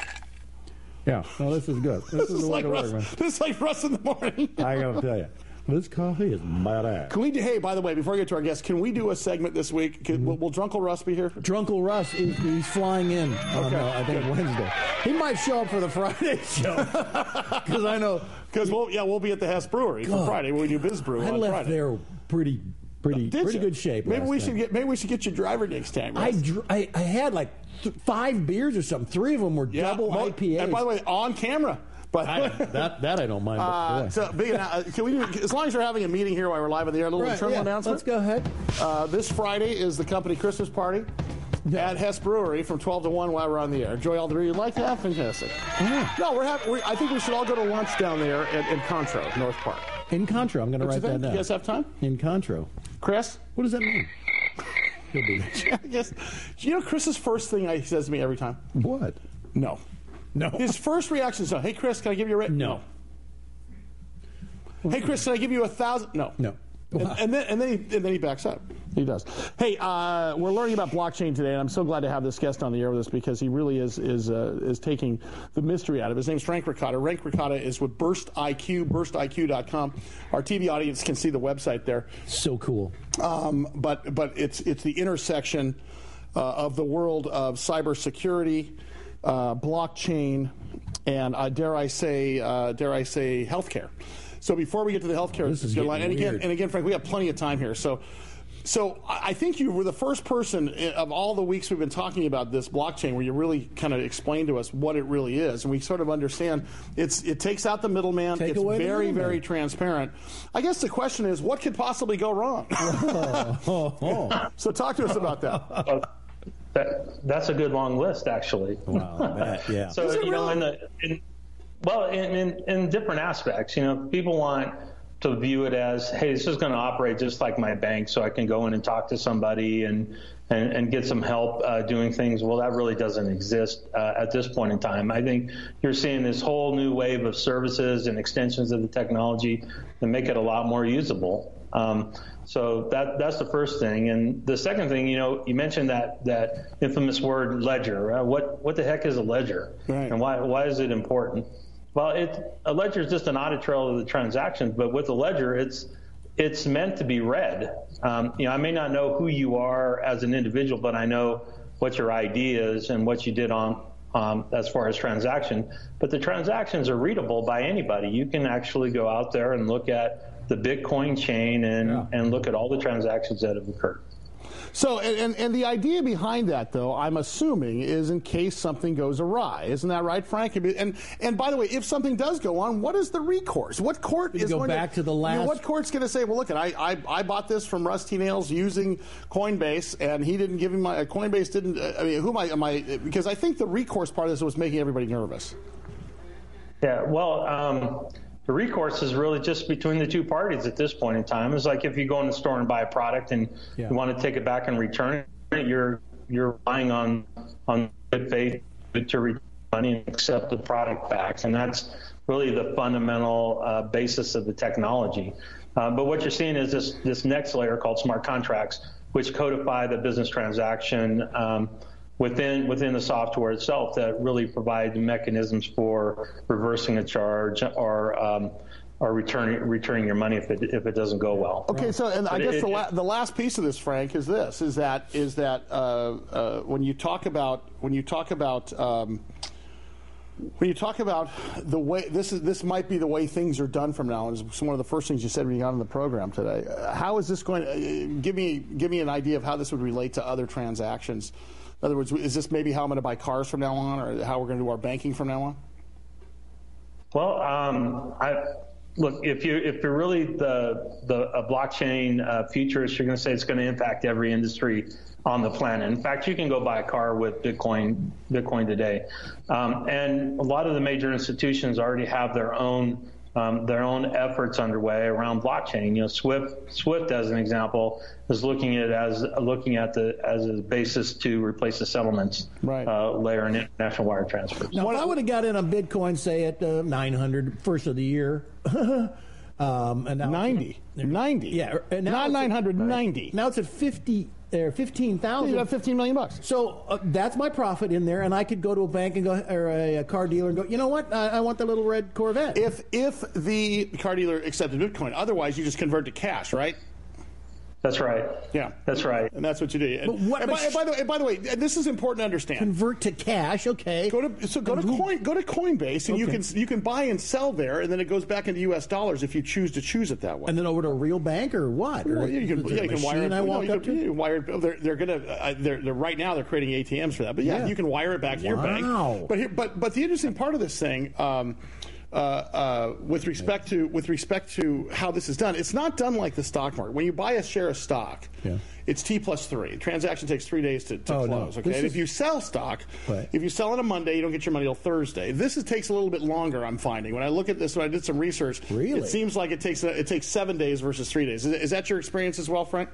Yeah. No, this is good. This, This is is like to work, man. This is like Russ in the morning. *laughs* I gotta tell you, this coffee is badass. Can we? Do, hey, by the way, before we get to our guests, can we do a segment this week? Can, will, will Drunkle Russ be here? Drunkle Russ, is, he's flying in. On, Okay, uh, I think good. Wednesday. He might show up for the Friday *laughs* show because I know Because we'll yeah we'll be at the Hess Brewery for Friday when we do Biz Brew I on left Friday. there pretty, pretty, Did pretty you? good shape. Maybe last we time. should get maybe we should get you driver next time. I, dr- I I had like th- five beers or something. Three of them were yeah, double mo- IPAs. And by the way, on camera. But I, that that I don't mind. Uh, so, big, uh, can we do, as long as you're having a meeting here while we're live on the air, a little Right, internal yeah, announcement. let's go ahead. Uh, this Friday is the company Christmas party. at Hess Brewery from 12 to 1 while we're on the air. Enjoy all the beer you'd like to have. Fantastic. No, we're having. We're, I think we should all go to lunch down there at, in Contro, North Park. Encontro, I'm going to write that down. You guys have time? Encontro. Chris? What does that mean? He'll there. *laughs* I guess. You know, Chris's first thing he says to me every time? What? No. No. His first reaction is, "Hey, Chris, can I give you a rate?" No. Hey, Chris, can I give you a thousand? No. No. And, and then and then he and then he backs up. He does. Hey, uh, we're learning about blockchain today, and I'm so glad to have this guest on the air with us because he really is is uh, is taking the mystery out of it. His name's Frank Ricotta. Frank Ricotta is with Burst IQ, BurstIQ.com. Our TV audience can see the website there. So cool. Um, but but it's it's the intersection uh, of the world of cybersecurity, uh, blockchain, and uh, dare I say uh, dare I say healthcare. So before we get to the healthcare This is line, and getting again weird. and again, Frank, we have plenty of time here. So. So I I think you were the first person of all the weeks we've been talking about this blockchain where you really kind of explained to us what it really is, and we sort of understand it's it takes out the middleman. Take it's away the very middleman. very transparent. I guess the question is, what could possibly go wrong? *laughs* *laughs* so talk to us about that. *laughs* That, that's a good long list, actually. Wow, I yeah. so Is it you know, in the in, well, in, in in different aspects, you know, people want to view it as, hey, this is going to operate just like my bank, so I can go in and talk to somebody and and, and get some help uh, doing things. Well, that really doesn't exist uh, at this point in time. I think you're seeing this whole new wave of services and extensions of the technology that make it a lot more usable. Um, so that that's the first thing, and the second thing, you know, you mentioned that that infamous word ledger. What what the heck is a ledger, Right. and why why is it important? Well, it a ledger is just an audit trail of the transactions, but with a ledger, it's it's meant to be read. Um, you know, I may not know who you are as an individual, but I know what your ID is and what you did on um, as far as transaction. But the transactions are readable by anybody. You can actually go out there and look at the Bitcoin chain and, and look at all the transactions that have occurred. So, and, and, and the idea behind that, though, I'm assuming, is in case something goes awry. Isn't that right, Frank? And and by the way, if something does go on, what is the recourse? What court We is go going back to the you know, last- what court's going to say? Well, look, I, I I bought this from Rusty Nails using Coinbase, and he didn't give me my Coinbase didn't. uh, I mean, who am I? Am I? Because I think the recourse part of this was making everybody nervous. Yeah, well, um, the recourse is really just between the two parties at this point in time. It's like if you go in the store and buy a product and Yeah. you want to take it back and return it, you're you're relying on on good faith to return money and accept the product back, and that's really the fundamental uh, basis of the technology. Uh, but what you're seeing is this this next layer called smart contracts, which codify the business transaction. Um, within within the software itself that really provide mechanisms for reversing a charge or um, or returning returning your money if it if it doesn't go well. Okay, so and I guess it- the, la- the last piece of this, Frank, is this: is that is that uh, uh, when you talk about when you talk about um, when you talk about the way this is this might be the way things are done from now on. It's one of the first things you said when you got on the program today. Uh, how is this going? to uh, give me give me an idea of how this would relate to other transactions. In other words, is this maybe how I'm going to buy cars from now on, or how we're going to do our banking from now on? Well, um, I, look if you if you're really the the a blockchain uh, futurist, you're going to say it's going to impact every industry on the planet. In fact, you can go buy a car with Bitcoin Bitcoin today, um, and a lot of the major institutions already have their own. Um, their own efforts underway around blockchain. You know, Swift, Swift as an example, is looking at it as looking at the as a basis to replace the settlements uh, layer in international wire transfers. Now, if I would have got in on Bitcoin, say at uh, 900 first of the year, *laughs* um, and now 90, 90, yeah, and now Not it's at- 900, 90. Now it's at 50 or 15,000. You got 15 million bucks. So uh, that's my profit in there, and I could go to a bank and go, or a, a car dealer and go, you know what? I, I want the little red Corvette. If if the car dealer accepted Bitcoin, otherwise you just convert to cash, right? That's right. Yeah, that's right. And that's what you do. And, But what- and by, and by the way, and by the way, and this is important to understand. Convert to cash, okay. Go to so go to coin go to Coinbase and you can you can buy and sell there, and then it goes back into U.S. dollars if you choose to choose it that way. and then over to a real bank or what? Or Well, yeah, you can, yeah, you can wire machine it. I no, walk you up can, to? you can wire it. They're, they're going to. Uh, they're, they're right now. They're creating ATMs for that. But yeah, Yeah. you can wire it back to your Wow. bank. But here, but but the interesting part of this thing. Um, uh, uh, with respect to with respect to how this is done. It's not done like the stock market. When you buy a share of stock, Yeah. it's T plus three. transaction takes three days to, to Oh, no. close. Okay, This and is- if you sell stock, Right. if you sell on a Monday, you don't get your money till Thursday. This is, takes a little bit longer. I'm finding when I look at this. When I did some research, Really? it seems like it takes it takes seven days versus three days. Is, is that your experience as well, Frank?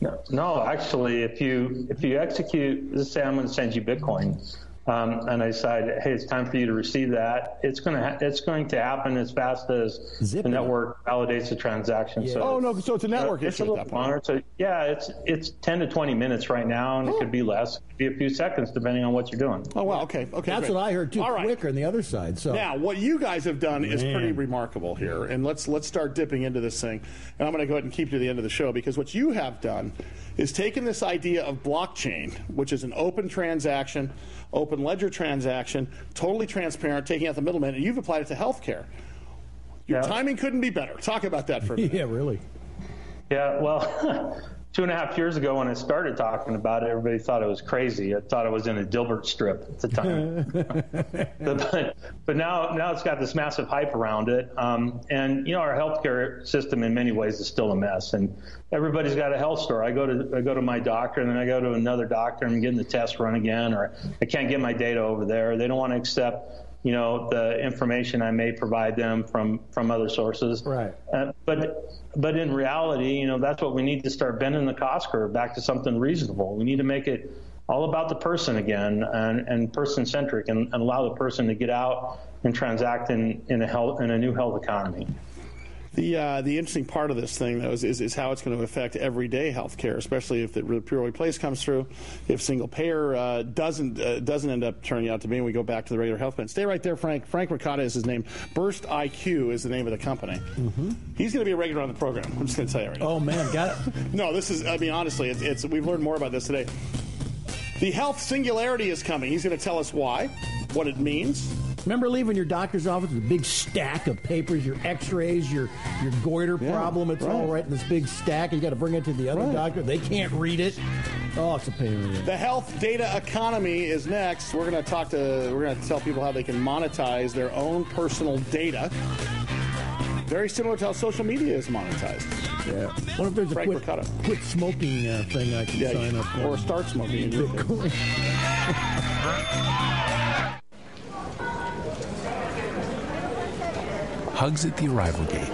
No, no, actually, if you if you execute, let's say I'm going to send you Bitcoin, um, and I decide, hey, it's time for you to receive that. It's going to ha- it's going to happen as fast as the network validates the transaction. So Oh no, so it's a network it's a issue at little that point. longer. So yeah, it's it's 10 to 20 minutes right now, and it could be less. It could be a few seconds depending on what you're doing. Oh well, okay, okay. That's great. what I heard too. All right. Quicker on the other side. So Now, what you guys have done is pretty remarkable here, and let's let's start dipping into this thing. And I'm going to go ahead and keep you to the end of the show because what you have done is taken this idea of blockchain, which is an open transaction, open ledger transaction, totally transparent, taking out the middleman, and you've applied it to healthcare. Your timing couldn't be better. Talk about that for a *laughs* minute. yeah, really. Yeah, well, two and a half years ago when I started talking about it, everybody thought I was crazy. I thought I was in a Dilbert strip at the time. *laughs* but, but now, now it's got this massive hype around it. Um, and you know, our healthcare system in many ways is still a mess. And everybody's got a health store. I go to I go to my doctor, and then I go to another doctor, and I'm getting the test run again, or I can't get my data over there. They don't want to accept. You know the information I may provide them from from other sources. Right. Uh, but but in reality, you know, that's what we need to start bending the cost curve back to something reasonable. We need to make it all about the person again and, and person centric and, and allow the person to get out and transact in, in a health in a new health economy. The uh, the interesting part of this thing, though, is, is, is how it's going to affect everyday health care, especially if the pure replace comes through. If single payer uh, doesn't uh, doesn't end up turning out to be, and we go back to the regular health plan. Stay right there, Frank. Frank Ricotta is his name. Burst IQ is the name of the company. He's going to be a regular on the program. I'm just going to tell you right now. Oh man, got it. *laughs* no, this is. I mean, honestly, it's, it's we've learned more about this today. The health singularity is coming. He's going to tell us why, what it means. Remember leaving your doctor's office with a big stack of papers, your X-rays, your your goiter Yeah, problem. It's all right. right in this big stack. You got to bring it to the other Right. doctor. They can't read it. Oh, it's a pain in the ass. The health data economy is next. We're going to talk to. We're going to tell people how they can monetize their own personal data. Very similar to how social media is monetized. Yeah. What if there's a quit, Ricotta. quit smoking uh, thing I can Yeah, sign up for? or start smoking. in your case. Bitcoin. *laughs* Hugs at the arrival gate.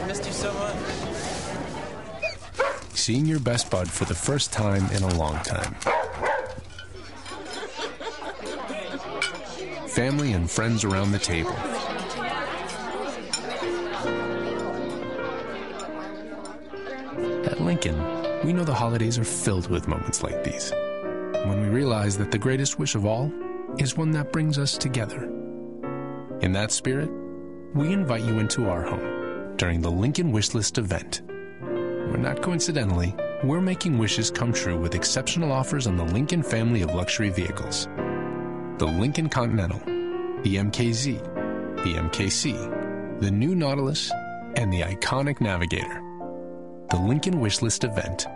I missed you so much. Seeing your best bud for the first time in a long time. *laughs* Family and friends around the table. We know the holidays are filled with moments like these. When we realize that the greatest wish of all is one that brings us together. In that spirit, we invite you into our home during the Lincoln Wishlist event. Where not coincidentally, we're making wishes come true with exceptional offers on the Lincoln family of luxury vehicles. The Lincoln Continental, the MKZ, the MKC, the new Nautilus, and the iconic Navigator. The Lincoln Wishlist event.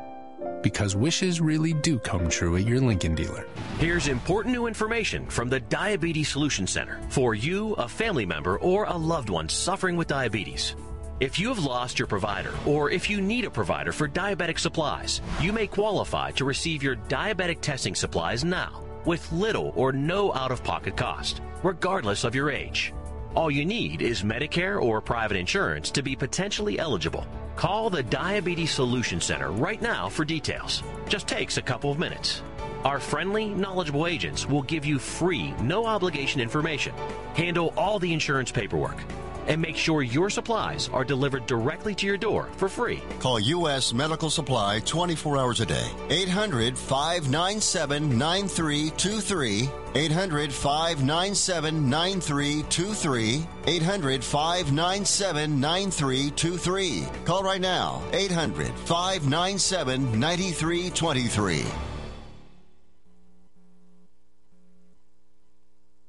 Because wishes really do come true at your Lincoln dealer. Here's important new information from the Diabetes Solution Center for you, a family member, or a loved one suffering with diabetes. If you have lost your provider, or if you need a provider for diabetic supplies, you may qualify to receive your diabetic testing supplies now with little or no out of pocket cost, regardless of your age. All you need is Medicare or private insurance to be potentially eligible. Call the Diabetes Solution Center right now for details. Just takes a couple of minutes. Our friendly, knowledgeable agents will give you free, no obligation information, handle all the insurance paperwork, and make sure your supplies are delivered directly to your door for free. Call U.S. Medical Supply 24 hours a day. 800 597 9323. 800 597 9323. 800 597 9323. Call right now. 800 597 9323.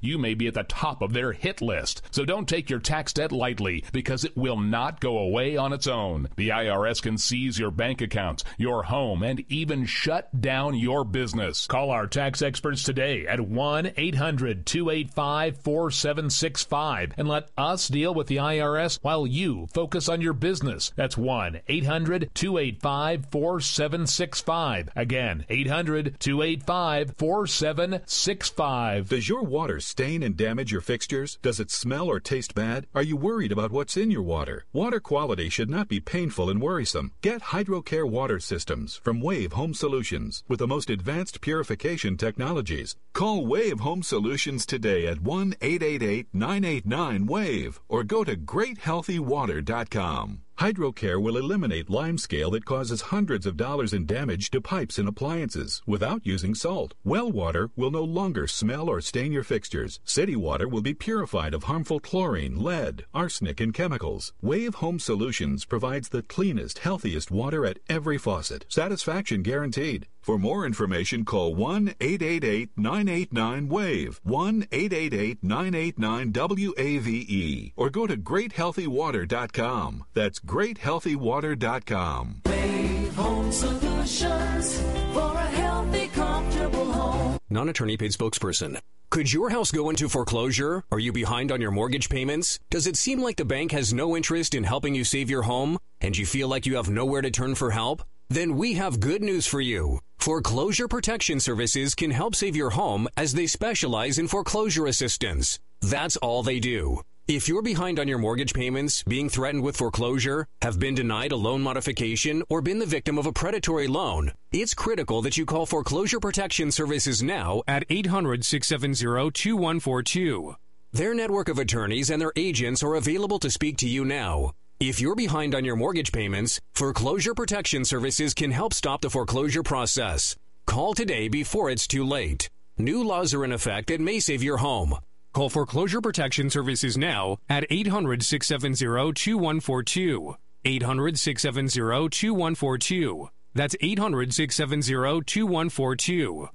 you may be at the top of their hit list. So don't take your tax debt lightly because it will not go away on its own. The IRS can seize your bank accounts, your home, and even shut down your business. Call our tax experts today at 1 800 285 4765 and let us deal with the IRS while you focus on your business. That's 1 800 285 4765. Again, 800 285 4765. Does your water stain and damage your fixtures? Does it smell or taste bad? Are you worried about what's in your water? Water quality should not be painful and worrisome. Get HydroCare water systems from Wave Home Solutions with the most advanced purification technologies. Call Wave Home Solutions today at 1 888 989 WAVE or go to greathealthywater.com. HydroCare will eliminate limescale that causes hundreds of dollars in damage to pipes and appliances without using salt. Well water will no longer smell or stain your fixtures. City water will be purified of harmful chlorine, lead, arsenic, and chemicals. Wave Home Solutions provides the cleanest, healthiest water at every faucet. Satisfaction guaranteed. For more information, call 1 888 989 WAVE, 1 888 989 WAVE, or go to greathealthywater.com. That's greathealthywater.com. Wave Home Solutions for a healthy, comfortable home. Non attorney paid spokesperson. Could your house go into foreclosure? Are you behind on your mortgage payments? Does it seem like the bank has no interest in helping you save your home? And you feel like you have nowhere to turn for help? Then we have good news for you. Foreclosure Protection Services can help save your home as they specialize in foreclosure assistance. That's all they do. If you're behind on your mortgage payments, being threatened with foreclosure, have been denied a loan modification, or been the victim of a predatory loan, it's critical that you call Foreclosure Protection Services now at 800 670 2142. Their network of attorneys and their agents are available to speak to you now. If you're behind on your mortgage payments, Foreclosure Protection Services can help stop the foreclosure process. Call today before it's too late. New laws are in effect that may save your home. Call Foreclosure Protection Services now at 800 670 2142. 800 670 2142. That's 800 670 2142.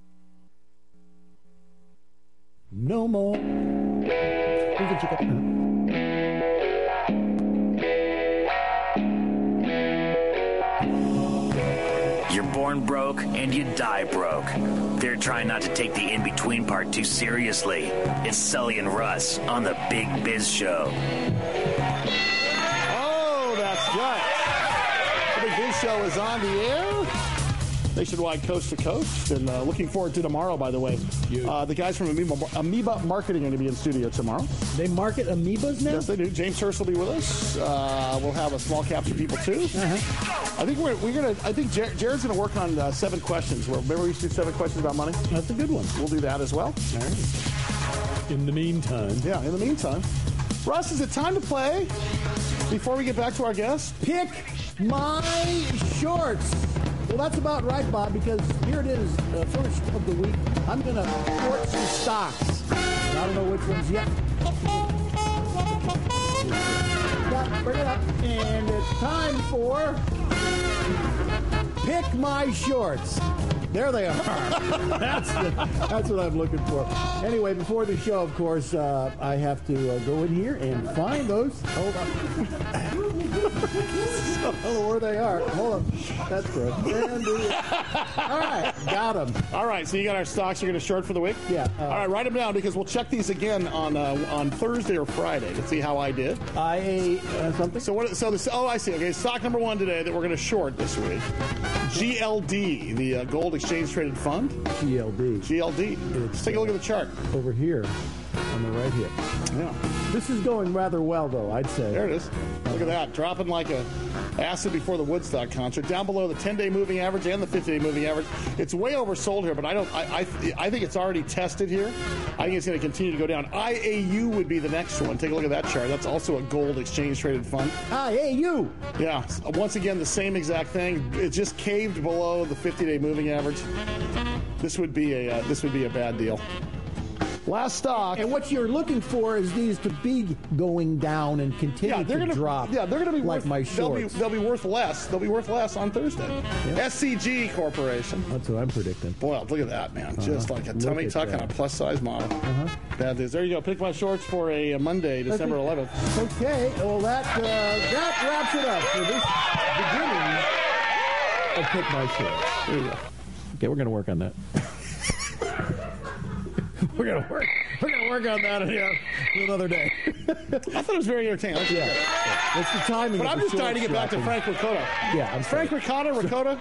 No more. Born broke and you die broke. They're trying not to take the in between part too seriously. It's Sully and Russ on the Big Biz Show. Oh, that's right. The Big Biz Show is on the air. Nationwide, coast to coast. And uh, looking forward to tomorrow, by the way. Uh, the guys from Amoeba, Amoeba Marketing are going to be in studio tomorrow. They market amoebas now? Yes, they do. James Hurst will be with us. Uh, we'll have a small caps for people, too. I think we're, we're going to, I think Jared's going to work on uh, seven questions. Remember we used to do seven questions about money? That's a good one. We'll do that as well. All right. In the meantime. Yeah, in the meantime. Russ, is it time to play? Before we get back to our guest? Pick my shorts. Well, that's about right, Bob, because here it is, uh, first of the week. I'm going to short some stocks. I don't know which ones yet. Yeah, bring it up. And it's time for Pick My Shorts. There they are. *laughs* that's, the, that's what I'm looking for. Anyway, before the show, of course, uh, I have to uh, go in here and find those. Hold on. *laughs* Know where they are. Hold on. That's good. All right, got them. All right, so you got our stocks you're going to short for the week? Yeah. uh, All right, write them down because we'll check these again on uh, on Thursday or Friday to see how I did. I ate uh, something. So what? So this. Oh, I see. Okay, stock number one today that we're going to short this week. GLD, the uh, Gold Exchange Traded Fund. GLD. GLD. Let's take a look at the chart. Over here. On the right here. Yeah. This is going rather well, though, I'd say. There it is. Look at that. Dropping like a acid before the Woodstock concert. Down below the 10-day moving average and the 50-day moving average. It's way oversold here, but I don't. I, I, I think it's already tested here. I think it's going to continue to go down. IAU would be the next one. Take a look at that chart. That's also a gold exchange traded fund. IAU. Yeah. Once again, the same exact thing. It just caved below the 50-day moving average. This would be a uh, this would be a bad deal. Last stock. And what you're looking for is these to be going down and continue Yeah, they're to gonna drop. Yeah, they're going to be like worth, my they'll be, shorts. they'll be worth less. They'll be worth less on Thursday. SCG Corporation. That's what I'm predicting. Boy, look at that, man. Just Uh-huh. like a Look tummy at tuck on that. a plus size model. Uh-huh. Bad news. There you go. Pick my shorts for a, uh Monday, December 11th. Okay, well that uh, that wraps it up for this beginning of Pick My Shorts. There you go. Okay, we're going to work on that. *laughs* we're going to work. We're going to work on that here another day. I thought it was very entertaining. That's Yeah. It's the timing. But I'm just trying to get back to. Frank Ricotta. Yeah, I'm Frank sorry. Ricotta, Ricotta.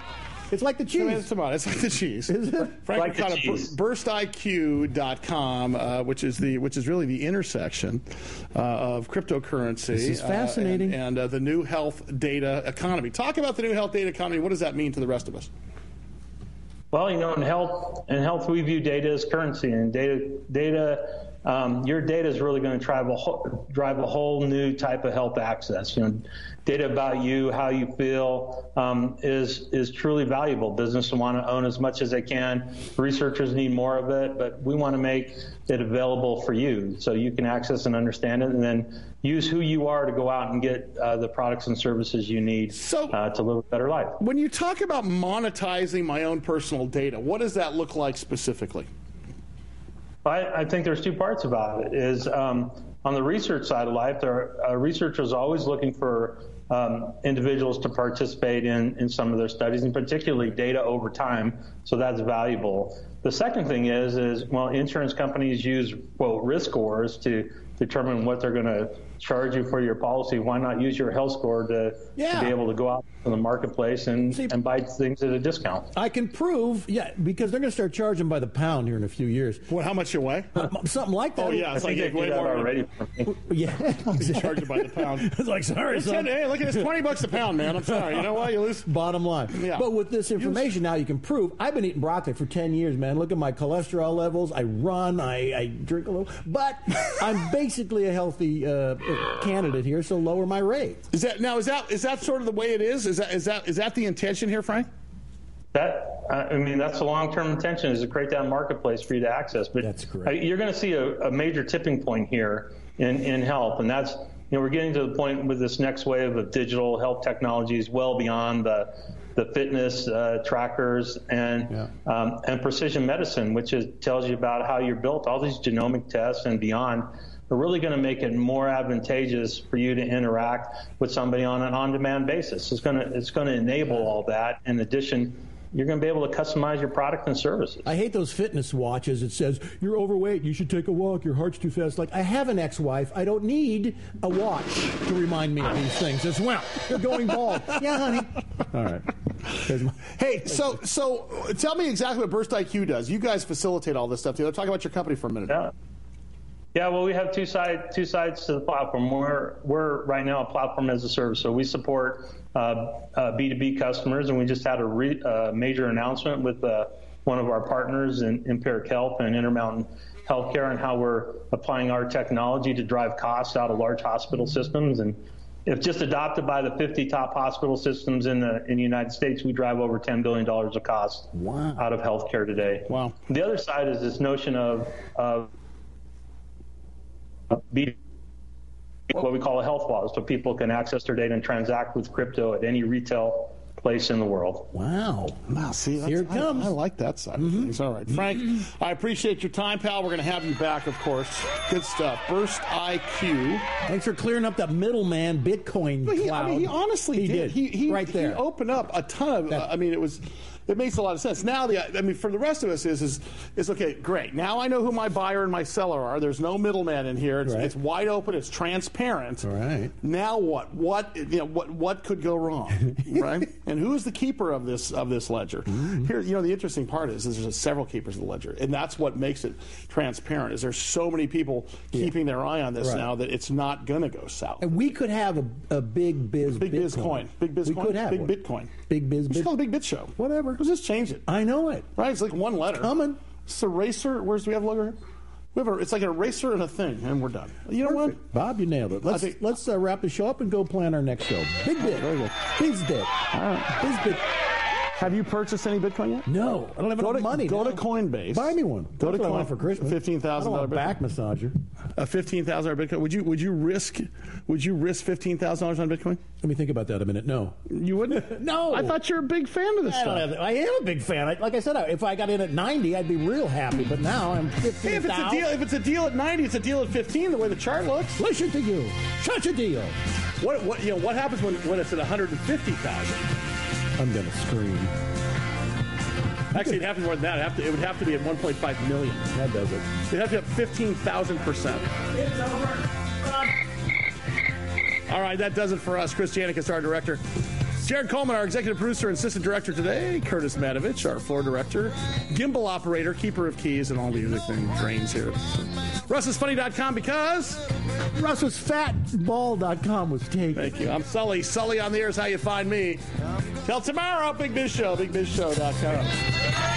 It's like the cheese. it's, come on, it's like the cheese. Is it? Frank Like the Ricotta, cheese. burstiq.com, uh, which is the which is really the intersection uh, of cryptocurrency. This is uh, fascinating. and, and uh, the new health data economy. Talk about the new health data economy. What does that mean to the rest of us? Well, you know, in health, in health, we view data as currency, and data, data, um, your data is really going to drive a whole, drive a whole new type of health access. You know, data about you, how you feel, um, is is truly valuable. Businesses want to own as much as they can. Researchers need more of it, but we want to make it available for you, so you can access and understand it, and then use who you are to go out and get uh, the products and services you need uh, to live a better life. When you talk about monetizing my own personal data, what does that look like specifically? I, I think there's two parts about it. Is um, on the research side of life, there are uh, researchers always looking for um, individuals to participate in, in some of their studies, and particularly data over time. So that's valuable. The second thing is, is well, insurance companies use quote risk scores to determine what they're going to charge you for your policy. Why not use your health score to, Yeah. to be able to go out in the marketplace and, and buy things at a discount? I can prove, yeah, because they're going to start charging by the pound here in a few years. What? How much you weigh? *laughs* something like that. Oh yeah, it's I like think they way more already. *laughs* Yeah, Charge it by the pound. *laughs* it's like sorry, It's son. ten- hey, look at this, twenty bucks a pound, man. I'm sorry. You know what? You lose. Bottom line. Yeah. But with this information now, you can prove. I've been eating broccoli for 10 years, man. Look at my cholesterol levels. I run, I, I drink a little. But I'm basically a healthy uh, candidate here, so lower my rate. Is that now? Is that is that sort of the way it is? Is that is that is that the intention here, Frank? That I mean, that's the long-term intention is to create that marketplace for you to access. But That's correct. uh, you're going to see a, a major tipping point here in, in health, and that's you know we're getting to the point with this next wave of digital health technologies, well beyond the the fitness uh, trackers and um, and precision medicine, which is, tells you about how you're built. All these genomic tests and beyond are really going to make it more advantageous for you to interact with somebody on an on-demand basis. It's going to it's going to enable all that. In addition, you're going to be able to customize your product and services. I hate those fitness watches. It says, you're overweight, you should take a walk, your heart's too fast. Like, I have an ex wife. I don't need a watch to remind me of these things as well. You're going bald. *laughs* yeah, honey. All right. My- *laughs* Hey, so so tell me exactly what Burst IQ does. You guys facilitate all this stuff together. Talk about your company for a minute. Yeah. Yeah, well, we have two side two sides to the platform. We're we're right now a platform as a service, so we support uh, uh, B2B customers, and we just had a re, uh, major announcement with uh, one of our partners in Empiric Health and Intermountain Healthcare, and how we're applying our technology to drive costs out of large hospital systems. And if just adopted by the 50 top hospital systems in the in the United States, we drive over 10 billion dollars of cost out of healthcare today. Wow. The other side is this notion of of B what we call a health wallet, so people can access their data and transact with crypto at any retail place in the world. Wow. Wow, see, that's, Here it comes. I, I like that side of mm-hmm. things. All right, Frank, mm-hmm. I appreciate your time, pal. We're going to have you back, of course. Good stuff. Burst IQ. Thanks for clearing up that middleman Bitcoin But he, cloud. I mean, he honestly He did. did. He, he Right there. He opened up a ton of. I mean, it was. It makes a lot of sense. Now, the I mean, for the rest of us, is is is okay. Great. Now I know who my buyer and my seller are. There's no middleman in here. It's, Right. it's wide open. It's transparent. All right. Now what? What you know? What what could go wrong? *laughs* right? And who is the keeper of this of this ledger? Mm-hmm. Here, you know, the interesting part is, is there's several keepers of the ledger, and that's what makes it transparent. Is there's so many people keeping their eye on this Right. now that it's not going to go south. And we could have a, a big biz Big biz coin. Big biz we coin. could have Big one. Bitcoin. Big biz We should bit. call Big Bit Show. Whatever. Let's just change it. I know it. Right? It's like one letter. Coming. It's a racer. Where's do we have a logo? We have a, it's like a eraser and a thing, and we're done. You know what? Bob, you nailed it. Let's think- let's uh, wrap the show up and go plan our next show. Big bit. Biz bit. Biz bit. Have you purchased any Bitcoin yet? No, I don't have Go enough to, money. Go to Coinbase. Buy me one. Go That's to what I Coin want for Christmas. Fifteen thousand a back massager. A fifteen thousand dollar Bitcoin. Would you would you risk would you risk fifteen thousand dollars on Bitcoin? Let me think about that a minute. No. You wouldn't. *laughs* No. I thought you're a big fan of this I, stuff. I am a big fan. I, like I said, I- if I got in at 90, I'd be real happy. But now I'm 15 Hey, if it's a deal, if it's a deal at ninety, it's a deal at fifteen. The way the chart looks. Listen to you. Such a deal. What what you know? What happens when when it's at one hundred and fifty thousand? I'm going to scream. Actually, it'd have to be more than that. It'd have to, it would have to be at one point five million. That does it. It'd have to be have fifteen thousand percent. It's over. All right, that does it for us. Chris Janik is our director. Jared Coleman, our executive producer and assistant director today. Curtis Matovich, our floor director. Gimbal operator, keeper of keys, and all the other things drains here. RussIsFunny.com because. Russ'sFatBall.com was taken. Thank you. I'm Sully. Sully on the air is how you find me. Till tomorrow, Big Biz Show, BigBizShow.com.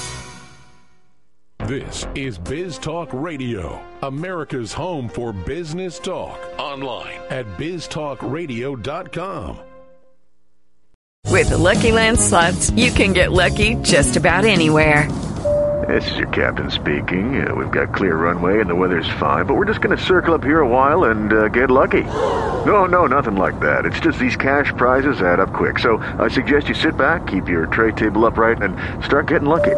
This is Biz Talk Radio, America's home for business talk. Online at biztalkradio.com. With the Lucky Land slots, you can get lucky just about anywhere. This is your captain speaking. Uh, we've got clear runway and the weather's fine, but we're just going to circle up here a while and uh, get lucky. No, no, nothing like that. It's just these cash prizes add up quick. So I suggest you sit back, keep your tray table upright, and start getting lucky.